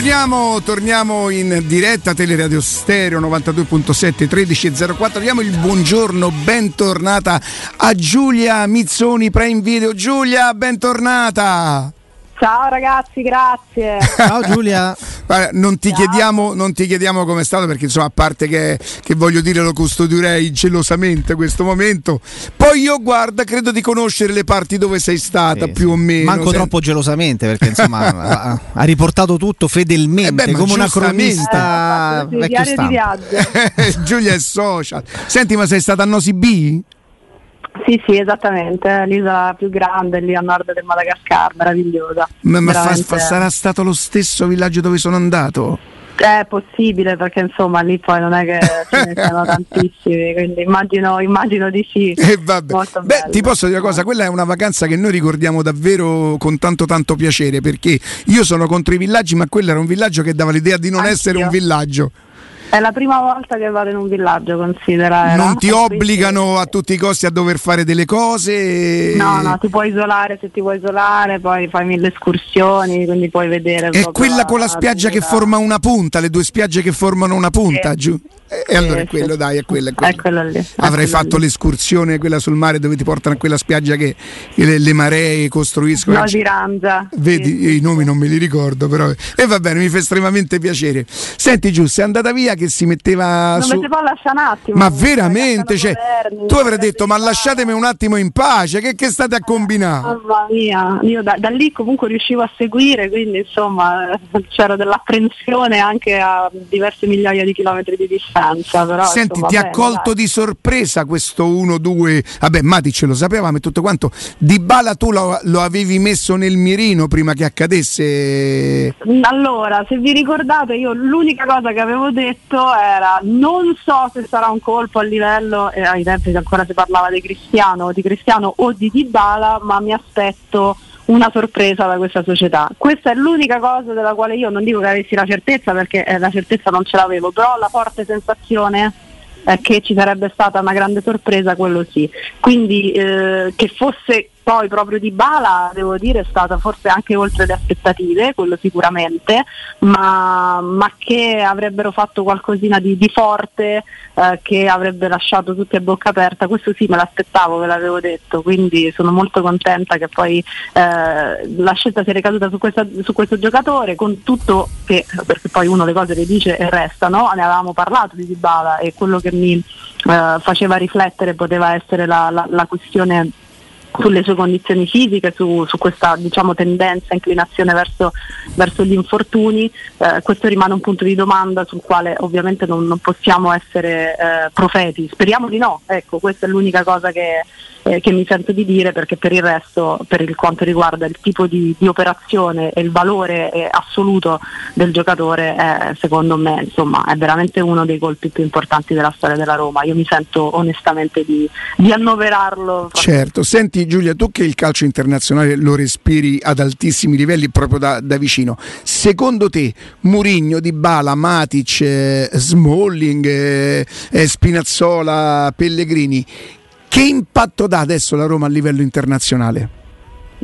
Torniamo, torniamo in diretta Teleradio Stereo 92.7 13.04. Diamo il buongiorno, bentornata a Giulia Mizzoni Prime Video. Giulia, bentornata. Ciao ragazzi, grazie. Ciao Giulia. Non, ti chiediamo, non ti chiediamo come è stato perché insomma a parte che, che, voglio dire lo custodirei gelosamente questo momento. Poi io guarda credo di conoscere le parti dove sei stata sì, più o meno manco se... troppo gelosamente perché insomma ha, ha, riportato tutto fedelmente eh beh, come una cronista eh, vecchio di viaggio. Giulia è social. Senti ma sei stata a Nosi B? Sì, sì, esattamente, l'isola più grande lì a nord del Madagascar, meravigliosa. Ma, ma fa, fa, sarà stato lo stesso villaggio dove sono andato? È possibile perché insomma lì poi non è che ce ne siano tantissimi, quindi immagino, immagino di sì. Eh, Beh, ti posso dire una cosa, quella è una vacanza che noi ricordiamo davvero con tanto tanto piacere perché io sono contro i villaggi, ma quello era un villaggio che dava l'idea di non Anch'io. essere un villaggio. È la prima volta che vado in un villaggio, considera. Non ti obbligano a tutti i costi a dover fare delle cose? No, no, ti puoi isolare se ti vuoi isolare, poi fai mille escursioni, quindi puoi vedere. È quella con la spiaggia che forma una punta, le due spiagge che formano una punta, sì. giù? E allora è quello, dai, è quello. È quello. È quello lì, Avrei fatto lì. l'escursione, quella sul mare dove ti portano a quella spiaggia che, le, le, maree costruiscono. No, di Ranza. Vedi, sì, i nomi non me li ricordo, però. E va bene, mi fa estremamente piacere. Senti, Giù, sei andata via che si metteva. Non su... mi può lasciare un attimo. Ma veramente, cioè, governi, tu avrai detto, ma lasciatemi un attimo in pace, che, che state a combinare? Mamma mia, io da, da, lì comunque riuscivo a seguire, quindi insomma c'era dell'apprensione anche a diverse migliaia di chilometri di distanza. Però, Senti, insomma, ti ha colto di sorpresa questo 1-2? Vabbè, Mati ce lo sapevamo e tutto quanto. Di Bala tu lo, lo, avevi messo nel mirino prima che accadesse? Allora, se vi ricordate, io l'unica cosa che avevo detto era non so se sarà un colpo a livello, eh, ai tempi ancora si parlava di Cristiano, di Cristiano o di Dybala, ma mi aspetto una sorpresa da questa società. Questa è l'unica cosa della quale io non dico che avessi la certezza perché eh, la certezza non ce l'avevo, però la forte sensazione è che ci sarebbe stata una grande sorpresa, quello sì. Quindi eh, che fosse poi proprio di Bala, devo dire, è stata forse anche oltre le aspettative, quello sicuramente, ma, ma che avrebbero fatto qualcosina di, di forte, eh, che avrebbe lasciato tutti a bocca aperta, questo sì me l'aspettavo, ve l'avevo detto, quindi sono molto contenta che poi eh, la scelta sia ricaduta su, questa, su, questo giocatore, con tutto che, perché poi uno le cose le dice e restano, ne avevamo parlato di Dybala e quello che mi eh, faceva riflettere poteva essere la, la, la questione sulle sue condizioni fisiche, su, su questa diciamo, tendenza, inclinazione verso, verso gli infortuni. Eh, questo rimane un punto di domanda sul quale ovviamente non, non possiamo essere eh, profeti. Speriamo di no, ecco, questa è l'unica cosa che, eh, che mi sento di dire perché per il resto, per il quanto riguarda il tipo di, di operazione e il valore eh, assoluto del giocatore, è, secondo me insomma, è veramente uno dei colpi più importanti della storia della Roma. Io mi sento onestamente di, di annoverarlo. Certo, senti Giulia, tu che il calcio internazionale lo respiri ad altissimi livelli proprio da, da vicino, secondo te Murigno, Di Bala, Matic, eh, Smalling, eh, eh, Spinazzola, Pellegrini, che impatto dà adesso la Roma a livello internazionale?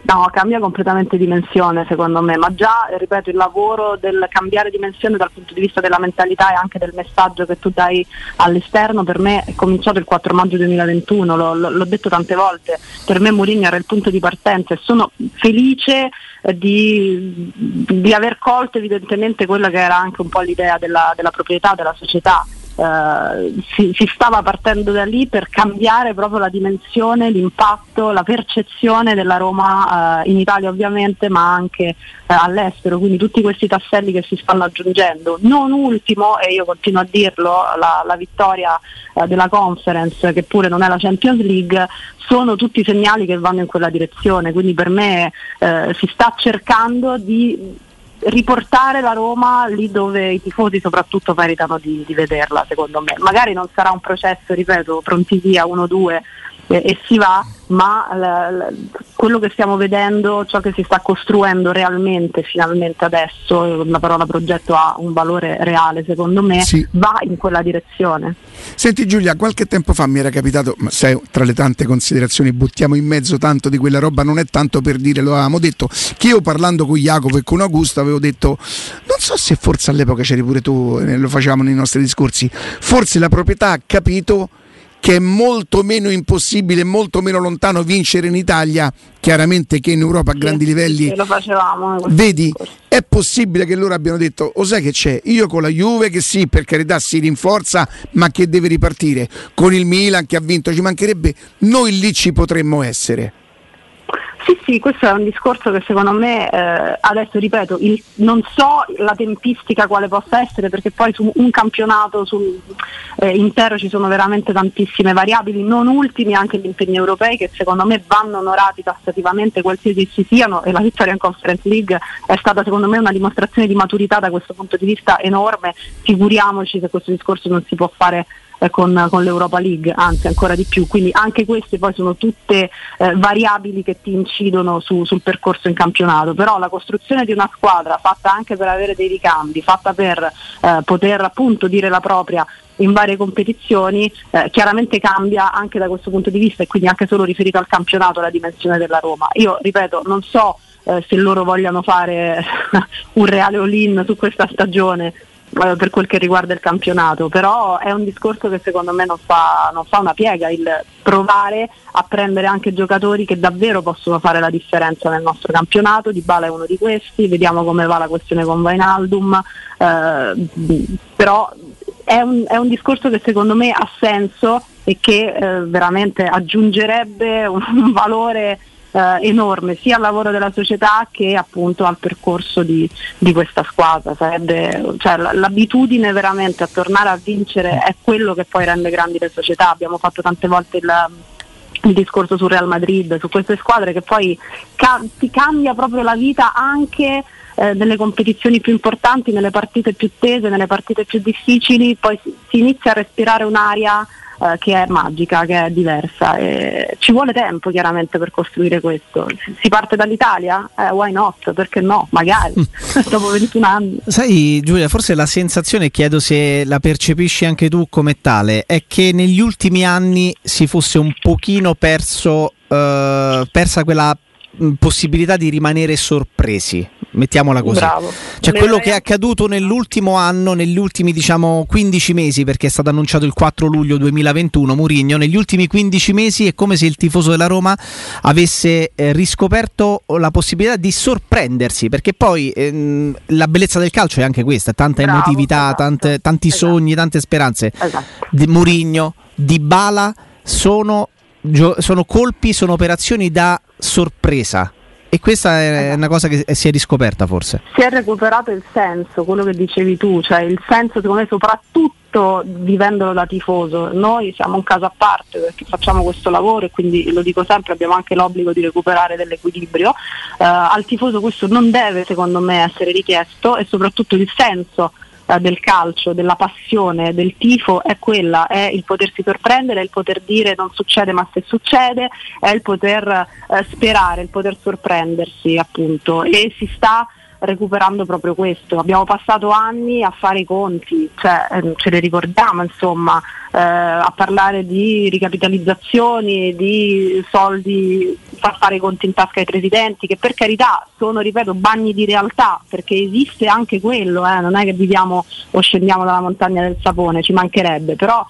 No, cambia completamente dimensione secondo me, ma già, ripeto, il lavoro del cambiare dimensione dal punto di vista della mentalità e anche del messaggio che tu dai all'esterno per me è cominciato il 4 maggio 2021, l'ho, l'ho detto tante volte, per me Mourinho era il punto di partenza e sono felice eh, di, di, aver colto evidentemente quella che era anche un po' l'idea della, della proprietà della società. Uh, si, si, stava partendo da lì per cambiare proprio la dimensione, l'impatto, la percezione della Roma uh, in Italia ovviamente ma anche uh, all'estero, quindi tutti questi tasselli che si stanno aggiungendo. Non ultimo, e io continuo a dirlo, la, la vittoria della conference che pure non è la Champions League, sono tutti segnali che vanno in quella direzione, quindi per me si sta cercando di riportare la Roma lì dove i tifosi soprattutto meritano di, di, vederla secondo me. Magari non sarà un processo, ripeto, pronti via 1-2 e, e si va, ma la, la, quello che stiamo vedendo, ciò che si sta costruendo realmente, finalmente adesso, la parola progetto ha un valore reale secondo me, sì. va in quella direzione. Senti Giulia, qualche tempo fa mi era capitato, ma sai, tra le tante considerazioni buttiamo in mezzo tanto di quella roba, non è tanto per dire, lo avevamo detto, che io parlando con Jacopo e con Augusto avevo detto, non so se forse all'epoca c'eri pure tu, eh, lo facevamo nei nostri discorsi, forse la proprietà ha capito che è molto meno impossibile, molto meno lontano vincere in Italia, chiaramente che in Europa a grandi sì, livelli. Lo facevamo. Vedi, è possibile che loro abbiano detto, o sai che c'è, io con la Juve che sì, per carità si rinforza, ma che deve ripartire, con il Milan che ha vinto, ci mancherebbe, noi lì ci potremmo essere. Sì, sì, questo è un discorso che secondo me, eh, adesso ripeto, il, non so la tempistica quale possa essere perché poi su un campionato sul, eh, intero ci sono veramente tantissime variabili, non ultimi anche gli impegni europei che secondo me vanno onorati tassativamente qualsiasi ci siano e la vittoria in Conference League è stata secondo me una dimostrazione di maturità da questo punto di vista enorme, figuriamoci se questo discorso non si può fare eh, con, con, l'Europa League, anzi ancora di più. Quindi anche queste poi sono tutte eh, variabili che ti incidono su, sul percorso in campionato, però la costruzione di una squadra fatta anche per avere dei ricambi, fatta per eh, poter appunto dire la propria in varie competizioni, eh, chiaramente cambia anche da questo punto di vista e quindi anche solo riferito al campionato la dimensione della Roma. Io ripeto, non so eh, se loro vogliano fare un reale all-in su questa stagione per quel che riguarda il campionato, però è un discorso che secondo me non fa, non fa, una piega il provare a prendere anche giocatori che davvero possono fare la differenza nel nostro campionato, Di Bala è uno di questi, vediamo come va la questione con Vainaldum, eh, però è un, è un, discorso che secondo me ha senso e che eh, veramente aggiungerebbe un, un valore eh, enorme sia al lavoro della società che appunto al percorso di, di questa squadra. Sarebbe, cioè, l'abitudine veramente a tornare a vincere è quello che poi rende grandi le società. Abbiamo fatto tante volte il il discorso sul Real Madrid, su queste squadre che poi ca- ti cambia proprio la vita anche eh, nelle competizioni più importanti, nelle partite più tese, nelle partite più difficili, poi si, si inizia a respirare un'aria eh, che è magica, che è diversa. E ci vuole tempo chiaramente per costruire questo. Si parte dall'Italia? Eh, why not? Perché no? Magari, dopo 21 anni. Sai Giulia, forse la sensazione, chiedo se la percepisci anche tu come tale, è che negli ultimi anni si fosse un pochino perso, eh, persa quella possibilità di rimanere sorpresi mettiamola così. Bravo. Cioè Le quello che è accaduto nell'ultimo anno, negli ultimi diciamo 15 mesi, perché è stato annunciato il 4 luglio 2021, Murigno, negli ultimi 15 mesi è come se il tifoso della Roma avesse eh, riscoperto la possibilità di sorprendersi, perché poi ehm, la bellezza del calcio è anche questa, tanta Bravo, emotività, esatto. tante, tanti esatto. sogni, tante speranze. Esatto. Di Murigno, di Bala sono, sono colpi, sono operazioni da sorpresa e questa è una cosa che si è riscoperta forse. Si è recuperato il senso, quello che dicevi tu, cioè il senso secondo me soprattutto vivendolo da tifoso. Noi siamo un caso a parte perché facciamo questo lavoro e quindi lo dico sempre, abbiamo anche l'obbligo di recuperare dell'equilibrio. Uh, al tifoso questo non deve secondo me essere richiesto e soprattutto il senso del calcio, della passione, del tifo è quella, è il potersi sorprendere, è il poter dire non succede ma se succede, è il poter eh, sperare, il poter sorprendersi appunto. E si sta recuperando proprio questo. Abbiamo passato anni a fare i conti, cioè, eh, ce li ricordiamo insomma, eh, a parlare di ricapitalizzazioni, di soldi, far fare i conti in tasca ai presidenti, che per carità sono, ripeto, bagni di realtà, perché esiste anche quello, eh, non è che viviamo o scendiamo dalla montagna del sapone, ci mancherebbe, però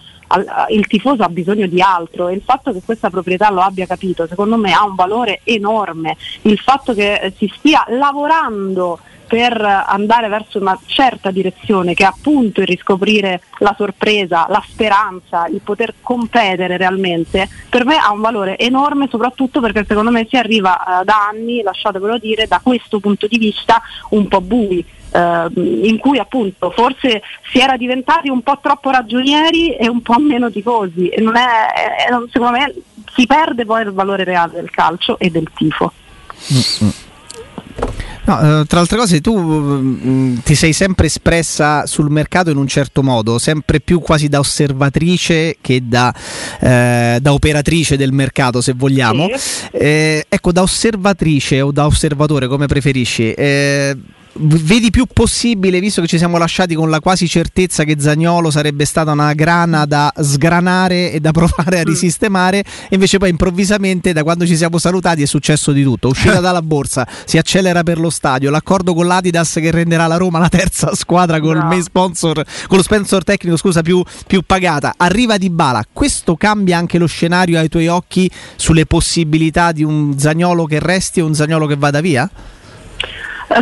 il tifoso ha bisogno di altro e il fatto che questa proprietà lo abbia capito secondo me ha un valore enorme. Il fatto che si stia lavorando per andare verso una certa direzione che è appunto il riscoprire la sorpresa, la speranza, il poter competere realmente, per me ha un valore enorme soprattutto perché secondo me si arriva eh, da anni, lasciatevelo dire, da questo punto di vista un po' bui eh, in cui appunto forse si era diventati un po' troppo ragionieri e un po' meno tifosi e non è, è, secondo me si perde poi il valore reale del calcio e del tifo. Mm-hmm. No, eh, tra altre cose, tu mh, mm, ti sei sempre espressa sul mercato in un certo modo, sempre più quasi da osservatrice che da, eh, da operatrice del mercato, se vogliamo. Sì. Eh, ecco, da osservatrice o da osservatore, come preferisci eh, vedi più possibile, visto che ci siamo lasciati con la quasi certezza che Zagnolo sarebbe stata una grana da sgranare e da provare a mm. risistemare, e invece poi improvvisamente da quando ci siamo salutati è successo di tutto. Uscita dalla borsa, si accelera per lo stadio, l'accordo con l'Adidas che renderà la Roma la terza squadra con no. sponsor, con lo sponsor tecnico scusa, più, più pagata. Arriva di Bala, questo cambia anche lo scenario ai tuoi occhi sulle possibilità di un Zagnolo che resti o un Zagnolo che vada via?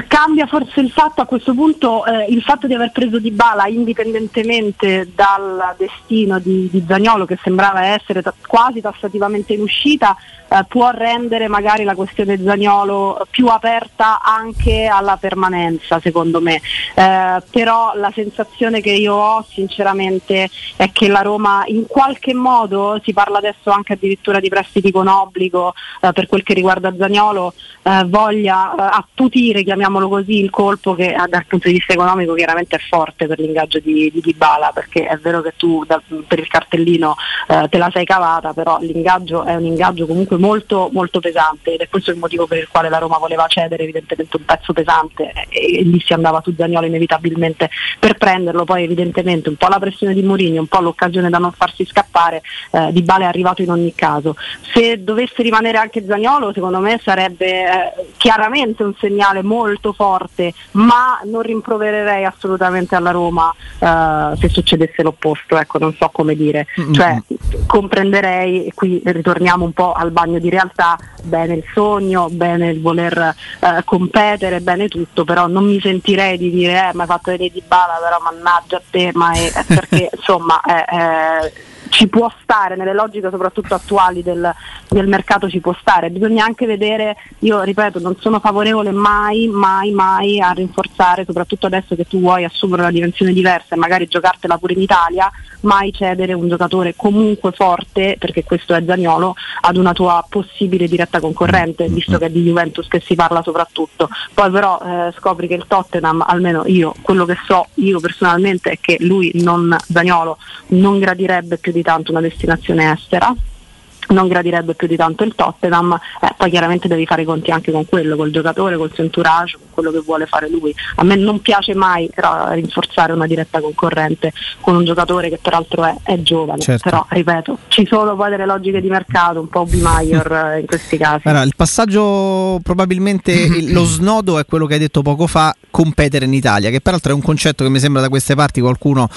Cambia forse il fatto a questo punto eh, il fatto di aver preso Di Bala indipendentemente dal destino di, di Zagnolo che sembrava essere t- quasi tassativamente in uscita eh, può rendere magari la questione Zagnolo più aperta anche alla permanenza secondo me. Eh, però la sensazione che io ho sinceramente è che la Roma in qualche modo si parla adesso anche addirittura di prestiti con obbligo eh, per quel che riguarda Zagnolo eh, voglia apputire chiamiamolo così, il colpo che dal punto di vista economico chiaramente è forte per l'ingaggio di, di Dybala, perché è vero che tu da, per il cartellino eh, te la sei cavata, però l'ingaggio è un ingaggio comunque molto, molto pesante ed è questo il motivo per il quale la Roma voleva cedere evidentemente un pezzo pesante e, e lì si andava su Zagnolo inevitabilmente per prenderlo, poi evidentemente un po' la pressione di Mourinho, un po' l'occasione da non farsi scappare, eh, Dybala è arrivato in ogni caso. Se dovesse rimanere anche Zagnolo secondo me sarebbe eh, chiaramente un segnale molto molto forte, ma non rimprovererei assolutamente alla Roma uh, se succedesse l'opposto, ecco, non so come dire. Cioè, comprenderei, e qui ritorniamo un po' al bagno di realtà, bene il sogno, bene il voler uh, competere, bene tutto, però non mi sentirei di dire eh, ma hai fatto vedere di bala, però mannaggia a te, ma è, perché insomma... È, ci può stare, nelle logiche soprattutto attuali del, del, mercato ci può stare. Bisogna anche vedere, io ripeto, non sono favorevole mai, mai, mai a rinforzare, soprattutto adesso che tu vuoi assumere una dimensione diversa e magari giocartela pure in Italia, mai cedere un giocatore comunque forte, perché questo è Zagnolo, ad una tua possibile diretta concorrente, visto che è di Juventus che si parla soprattutto. Poi però eh, scopri che il Tottenham, almeno io, quello che so io personalmente è che lui non, Zagnolo, non gradirebbe più di tanto una destinazione estera non gradirebbe più di tanto il Tottenham, eh, poi chiaramente devi fare i conti anche con quello, col giocatore, col suo entourage, con quello che vuole fare lui. A me non piace mai però, rinforzare una diretta concorrente con un giocatore che peraltro è, è giovane, certo. però ripeto, ci sono poi delle logiche di mercato, un po' B-Major eh, in questi casi. Allora, il passaggio probabilmente lo snodo è quello che hai detto poco fa, competere in Italia, che peraltro è un concetto che mi sembra da queste parti qualcuno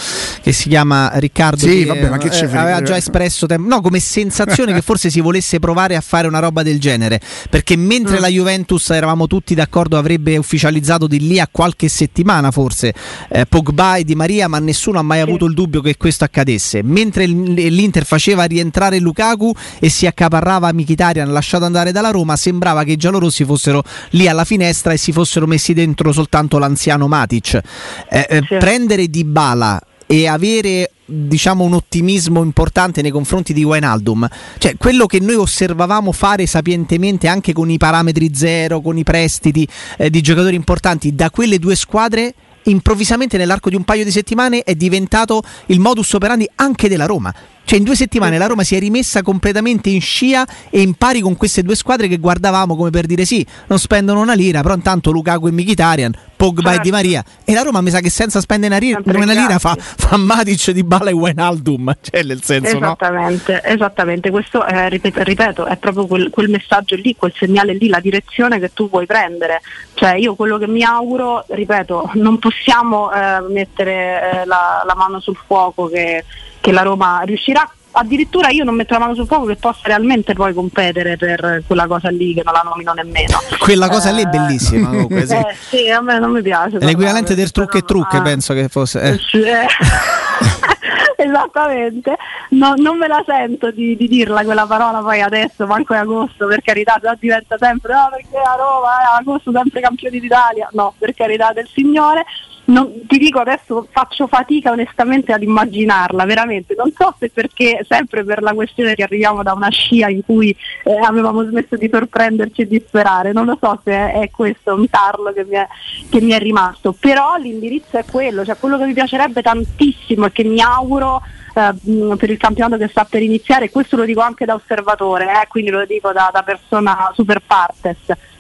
che si chiama Riccardo sì, che, vabbè, ma che eh, aveva già espresso tempo, no, come sensazione che forse si volesse provare a fare una roba del genere, perché mentre mm. la Juventus eravamo tutti d'accordo avrebbe ufficializzato di lì a qualche settimana forse eh, Pogba e Di Maria, ma nessuno ha mai avuto il dubbio che questo accadesse, mentre l'Inter faceva rientrare Lukaku e si accaparrava Mkhitaryan lasciato andare dalla Roma, sembrava che i giallorossi fossero lì alla finestra e si fossero messi dentro soltanto l'anziano Matic. Eh, eh, sì. Prendere Di Bala e avere diciamo un ottimismo importante nei confronti di Wijnaldum. Cioè quello che noi osservavamo fare sapientemente anche con i parametri zero con i prestiti eh, di giocatori importanti da quelle due squadre improvvisamente nell'arco di un paio di settimane è diventato il modus operandi anche della Roma cioè in due settimane la Roma si è rimessa completamente in scia e in pari con queste due squadre che guardavamo come per dire sì, non spendono una lira, però intanto Lukaku e Mkhitaryan, Pogba certo. e Di Maria. E la Roma mi sa che senza spendere una, lira, una lira fa, fa Matic di Bala e Wijnaldum, cioè nel senso Esattamente, no? esattamente. Questo eh, ripeto, ripeto, è proprio quel, quel, messaggio lì, quel segnale lì, la direzione che tu vuoi prendere. Cioè io quello che mi auguro, ripeto, non possiamo eh, mettere eh, la, la mano sul fuoco che che la Roma riuscirà addirittura io non metto la mano sul fuoco che possa realmente poi competere per quella cosa lì che non la nomino nemmeno. Quella cosa eh, lì è eh, bellissima comunque, sì. Eh, sì, a me non mi piace. È l'equivalente del trucche e trucche, ah. penso che fosse. Eh. Sì, eh. Esattamente, no, non me la sento di, di, dirla quella parola poi adesso, manco è agosto, per carità, già diventa sempre, no perché a Roma, eh, agosto sempre campioni d'Italia, no, per carità del Signore, non, ti dico adesso faccio fatica onestamente ad immaginarla, veramente. Non so se perché, sempre per la questione che arriviamo da una scia in cui eh, avevamo smesso di sorprenderci e di sperare, non lo so se è, è questo un tarlo che mi, è, che mi, è, rimasto, però l'indirizzo è quello, cioè quello che mi piacerebbe tantissimo e che mi auguro eh, per il campionato che sta per iniziare, questo lo dico anche da osservatore, eh, quindi lo dico da, da persona super partes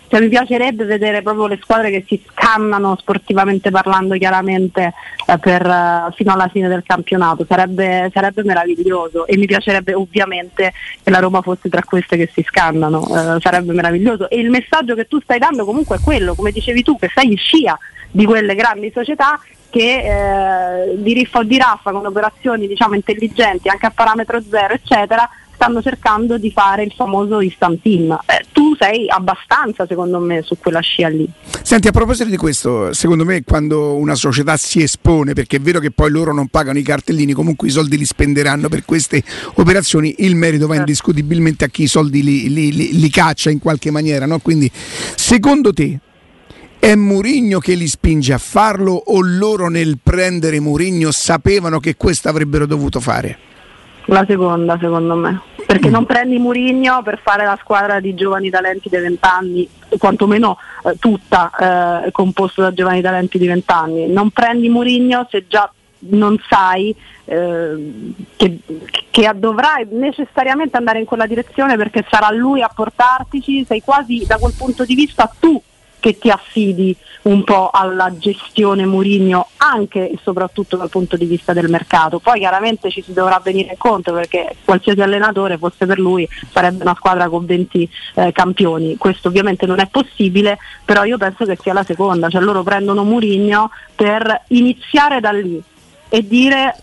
cioè, mi piacerebbe vedere proprio le squadre che si scannano sportivamente parlando chiaramente eh, per, uh, fino alla fine del campionato, sarebbe, sarebbe, meraviglioso. E mi piacerebbe ovviamente che la Roma fosse tra queste che si scannano, uh, sarebbe meraviglioso. E il messaggio che tu stai dando comunque è quello, come dicevi tu, che sei in scia di quelle grandi società che eh, di riffa o di raffa con operazioni diciamo intelligenti anche a parametro zero eccetera stanno cercando di fare il famoso instant team. Eh, tu sei abbastanza, secondo me, su quella scia lì. Senti, a proposito di questo, secondo me quando una società si espone, perché è vero che poi loro non pagano i cartellini, comunque i soldi li spenderanno per queste operazioni, il merito va certo. indiscutibilmente a chi i soldi li, li, li, li caccia in qualche maniera. No? Quindi, secondo te, è Murigno che li spinge a farlo o loro nel prendere Murigno sapevano che questo avrebbero dovuto fare? La seconda, secondo me. Perché non prendi Murigno per fare la squadra di giovani talenti di 20 anni, quantomeno eh, tutta eh, composta da giovani talenti di 20 anni. Non prendi Murigno se già non sai eh, che, che, dovrai necessariamente andare in quella direzione perché sarà lui a portartici, sei quasi da quel punto di vista tu che ti affidi un po' alla gestione Murigno anche e soprattutto dal punto di vista del mercato. Poi chiaramente ci si dovrà venire incontro perché qualsiasi allenatore fosse per lui sarebbe una squadra con 20 eh, campioni. Questo ovviamente non è possibile, però io penso che sia la seconda, cioè loro prendono Murigno per iniziare da lì e dire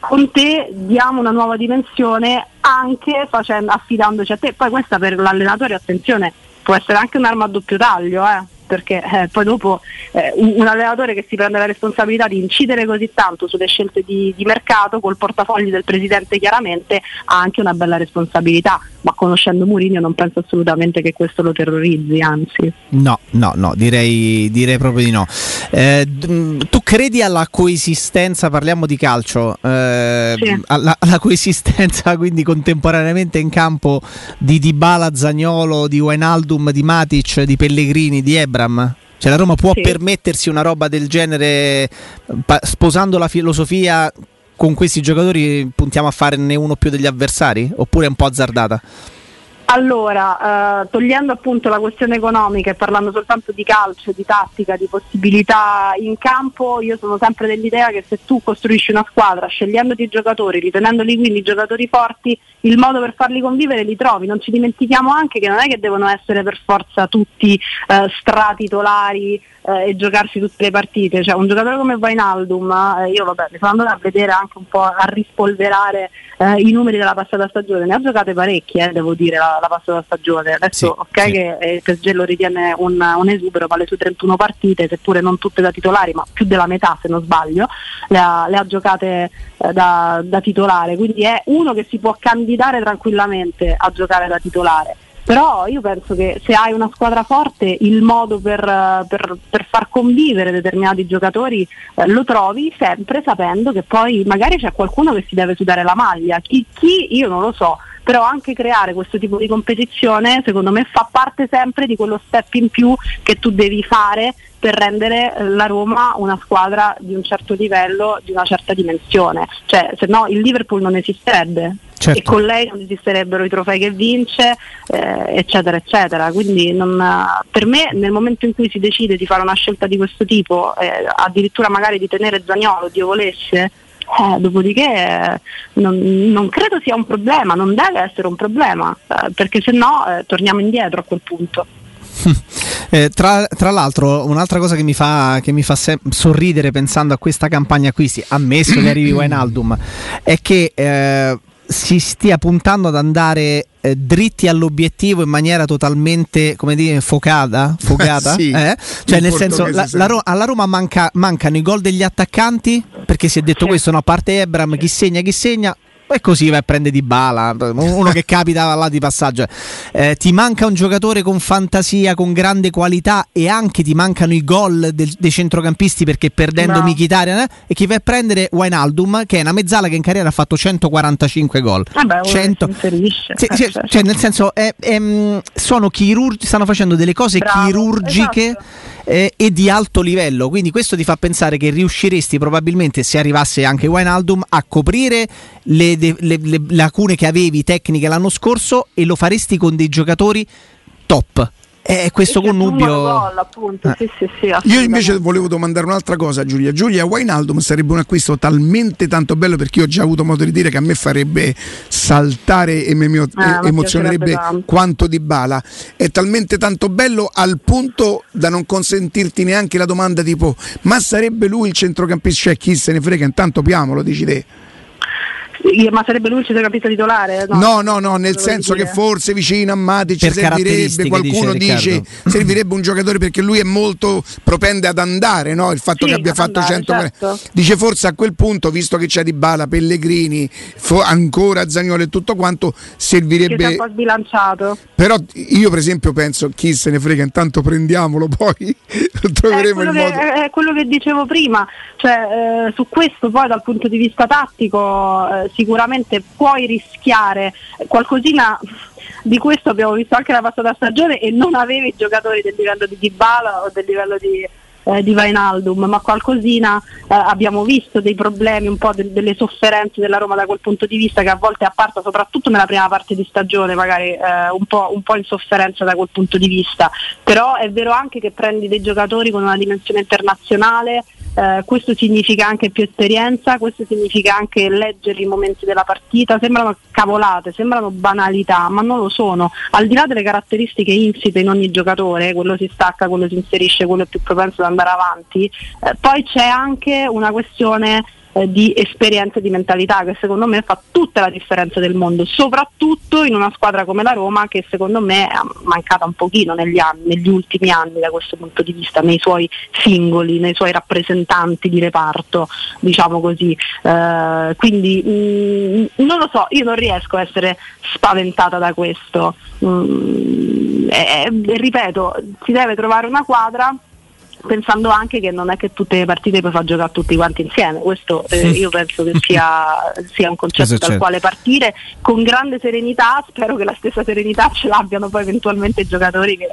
con te diamo una nuova dimensione anche facendo, affidandoci a te. Poi questa per l'allenatore, attenzione, può essere anche un'arma a doppio taglio, eh perché eh, poi dopo eh, un, allenatore che si prende la responsabilità di incidere così tanto sulle scelte di, di, mercato col portafogli del presidente chiaramente ha anche una bella responsabilità, ma conoscendo Mourinho non penso assolutamente che questo lo terrorizzi, anzi. No, no, no, direi, direi proprio di no. Eh, tu credi alla coesistenza, parliamo di calcio, eh, sì. alla, alla, coesistenza quindi contemporaneamente in campo di Dybala, Zagnolo, di Wijnaldum, di Matic, di Pellegrini, di Ebra? Abram? Cioè la Roma può sì. permettersi una roba del genere sposando la filosofia con questi giocatori puntiamo a farne uno più degli avversari? Oppure è un po' azzardata? Allora, eh, togliendo appunto la questione economica e parlando soltanto di calcio, di tattica, di possibilità in campo, io sono sempre dell'idea che se tu costruisci una squadra scegliendoti i giocatori, ritenendoli quindi giocatori forti, il modo per farli convivere li trovi. Non ci dimentichiamo anche che non è che devono essere per forza tutti eh, stratitolari eh, e giocarsi tutte le partite. Cioè, un giocatore come Vainaldum, eh, io vabbè, mi sono andata a vedere anche un po' a rispolverare eh, i numeri della passata stagione, ne ha giocate parecchie, eh, devo dire, la, la, passata stagione. Adesso sì, ok sì. che il PSG lo ritiene un, un, esubero, ma le sue 31 partite, seppure non tutte da titolari, ma più della metà se non sbaglio, le ha, le ha giocate eh, da, da titolare, quindi è uno che si può candidare tranquillamente a giocare da titolare però io penso che se hai una squadra forte il modo per, per, per far convivere determinati giocatori eh, lo trovi sempre sapendo che poi magari c'è qualcuno che si deve sudare la maglia, chi, chi io non lo so, però anche creare questo tipo di competizione secondo me fa parte sempre di quello step in più che tu devi fare per rendere la Roma una squadra di un certo livello, di una certa dimensione. Cioè, se no il Liverpool non esisterebbe. Certo. E con lei non esisterebbero i trofei che vince, eh, eccetera, eccetera. Quindi non, per me nel momento in cui si decide di fare una scelta di questo tipo, eh, addirittura magari di tenere Zagnolo, Dio volesse, eh, dopodiché eh, non, non, credo sia un problema, non deve essere un problema, eh, perché se no eh, torniamo indietro a quel punto. Eh, tra, tra, l'altro, un'altra cosa che mi fa, che mi fa sem- sorridere pensando a questa campagna acquisti, ammesso che arrivi Wijnaldum, è che eh, si stia puntando ad andare eh, dritti all'obiettivo in maniera totalmente come dire focata, focata sì, eh? cioè nel senso la, la Ro- alla Roma manca, mancano i gol degli attaccanti perché si è detto sì. questo no? a parte Ebram chi segna chi segna e così vai a prendere di bala, uno che capita là di passaggio. Eh, ti manca un giocatore con fantasia, con grande qualità e anche ti mancano i gol del, dei centrocampisti perché perdendo no. Mkhitaryan eh, e chi vai a prendere Wijnaldum che è una mezzala che in carriera ha fatto 145 gol. Vabbè, 100... Sì, sì, cioè, cioè, nel senso è, è, sono chirurgi, stanno facendo delle cose Bravo, chirurgiche esatto. Eh, e di alto livello, quindi questo ti fa pensare che riusciresti probabilmente se arrivasse anche Wijnaldum a coprire le, le, le, le lacune che avevi tecniche l'anno scorso e lo faresti con dei giocatori top. È questo connubio. Gol, appunto. Eh. Sì, sì, sì, Io invece volevo domandare un'altra cosa, Giulia. Giulia Wijnaldum sarebbe un acquisto talmente tanto bello perché io ho già avuto modo di dire che a me farebbe saltare e mi eh, emozionerebbe quanto di bala. È talmente tanto bello al punto da non consentirti neanche la domanda tipo: ma sarebbe lui il centrocampista? Cioè, chi se ne frega? Intanto piamo, lo dici te. Ma sarebbe lui il centrocampista titolare? No, no, no, no nel senso dire. che forse vicino a Matic per servirebbe, qualcuno dice, dice servirebbe un giocatore perché lui è molto propende ad andare, no? il fatto sì, che abbia fatto andare, 100 certo. Dice forse a quel punto, visto che c'è Di Bala, Pellegrini, fo- ancora Zagnolo e tutto quanto, servirebbe... Che un po' sbilanciato. Però io per esempio penso, chi se ne frega, intanto prendiamolo, poi troveremo il modo... Che, è quello che dicevo prima, cioè eh, su questo poi dal punto di vista tattico... Eh, sicuramente puoi rischiare qualcosina di questo abbiamo visto anche la passata stagione e non avevi giocatori del livello di Dybala o del livello di, eh, di Vainaldum, ma qualcosina eh, abbiamo visto dei problemi, un po' de- delle sofferenze della Roma da quel punto di vista che a volte è apparsa soprattutto nella prima parte di stagione, magari eh, un, po', un, po', in sofferenza da quel punto di vista. Però è vero anche che prendi dei giocatori con una dimensione internazionale eh, questo significa anche più esperienza, questo significa anche leggere i momenti della partita, sembrano cavolate, sembrano banalità, ma non lo sono. Al di là delle caratteristiche insite in ogni giocatore, quello si stacca, quello si inserisce, quello è più propenso ad andare avanti, eh, poi c'è anche una questione eh, di esperienza e di mentalità che secondo me fa tutta la differenza del mondo, soprattutto in una squadra come la Roma che secondo me è mancata un pochino negli, anni, negli ultimi anni da questo punto di vista, nei suoi singoli, nei suoi rappresentanti di reparto, diciamo così. Eh, quindi mh, mm, non lo so, io non riesco a essere spaventata da questo. Mm, e, e ripeto, si deve trovare una quadra pensando anche che non è che tutte le partite puoi far giocare tutti quanti insieme, questo eh, io penso che sia, sia un concetto dal quale partire con grande serenità, spero che la stessa serenità ce l'abbiano poi eventualmente i giocatori che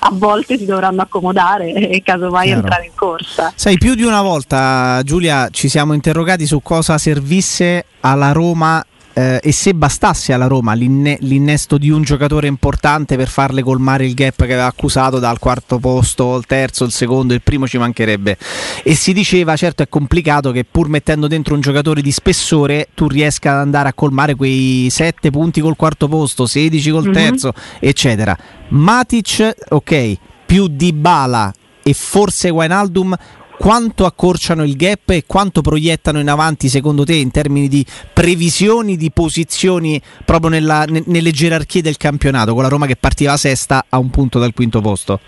a volte si dovranno accomodare e casomai Chiaro. entrare in corsa. Sai, più di una volta Giulia ci siamo interrogati su cosa servisse alla Roma eh, e se bastasse alla Roma l'inne- l'innesto di un giocatore importante per farle colmare il gap che aveva accusato dal quarto posto, il terzo, il secondo, il primo ci mancherebbe. E si diceva, certo è complicato che pur mettendo dentro un giocatore di spessore tu riesca ad andare a colmare quei 7 punti col quarto posto, 16 col mhm. terzo, mm-hmm. eccetera. Matic, ok, più di Bala e forse Wijnaldum quanto accorciano il gap e quanto proiettano in avanti secondo te in termini di previsioni di posizioni proprio nella, nelle gerarchie del campionato con la Roma che partiva sesta a un punto dal quinto posto?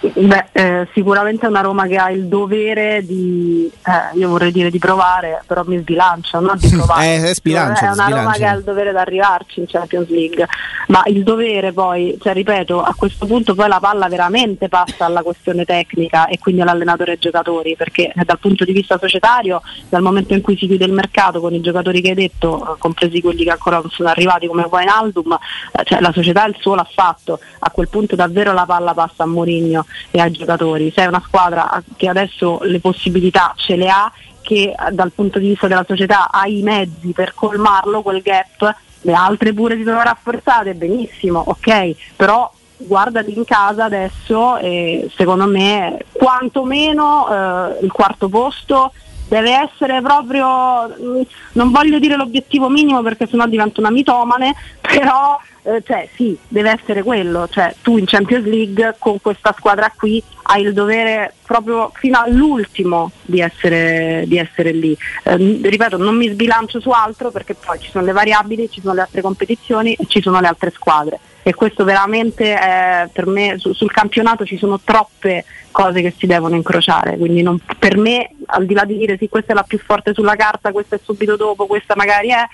Beh, eh, sicuramente è una Roma che ha il dovere di, eh, io vorrei dire di provare, però mi sbilancia, non di provare. eh, è, sbilancia, è una sbilancia. Roma che ha il dovere di arrivarci in Champions League, ma il dovere poi, cioè, ripeto, a questo punto poi la palla veramente passa alla questione tecnica e quindi all'allenatore e ai giocatori, perché dal punto di vista societario, dal momento in cui si chiude il mercato con i giocatori che hai detto, compresi quelli che ancora non sono arrivati come Wijnaldum, eh, cioè, la società il suo l'ha fatto, a quel punto davvero la palla passa a Mourinho e ai giocatori. Sei una squadra che adesso le possibilità ce le ha, che dal punto di vista della società ha i mezzi per colmarlo quel gap, le altre pure si sono rafforzate, benissimo, ok, però guardati in casa adesso e secondo me quantomeno eh, il quarto posto deve essere proprio, non voglio dire l'obiettivo minimo perché sennò divento una mitomane, però eh, cioè, sì, deve essere quello, cioè, tu in Champions League con questa squadra qui hai il dovere proprio fino all'ultimo di essere, di essere lì. Eh, ripeto, non mi sbilancio su altro perché poi ci sono le variabili, ci sono le altre competizioni e ci sono le altre squadre e questo veramente è, per me su, sul campionato ci sono troppe cose che si devono incrociare, quindi non, per me al di là di dire sì questa è la più forte sulla carta, questa è subito dopo, questa magari è,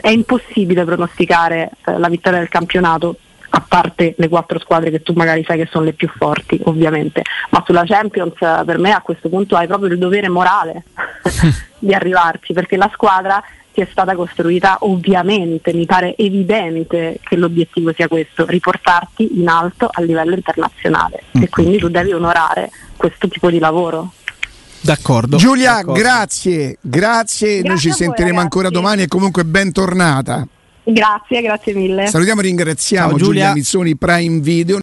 è impossibile pronosticare eh, la vittoria del campionato a parte le quattro squadre che tu magari sai che sono le più forti ovviamente, ma sulla Champions eh, per me a questo punto hai proprio il dovere morale di arrivarci perché la squadra ti è stata costruita ovviamente, mi pare evidente che l'obiettivo sia questo, riportarti in alto a livello internazionale. E quindi tu devi onorare questo tipo di lavoro. D'accordo. Giulia, d'accordo. grazie, grazie, noi Grazie ci a voi, sentiremo ragazzi. ancora domani e comunque bentornata. Grazie, grazie mille. Salutiamo e ringraziamo Ciao, Giulia Giulia. Mizzoni Prime Video.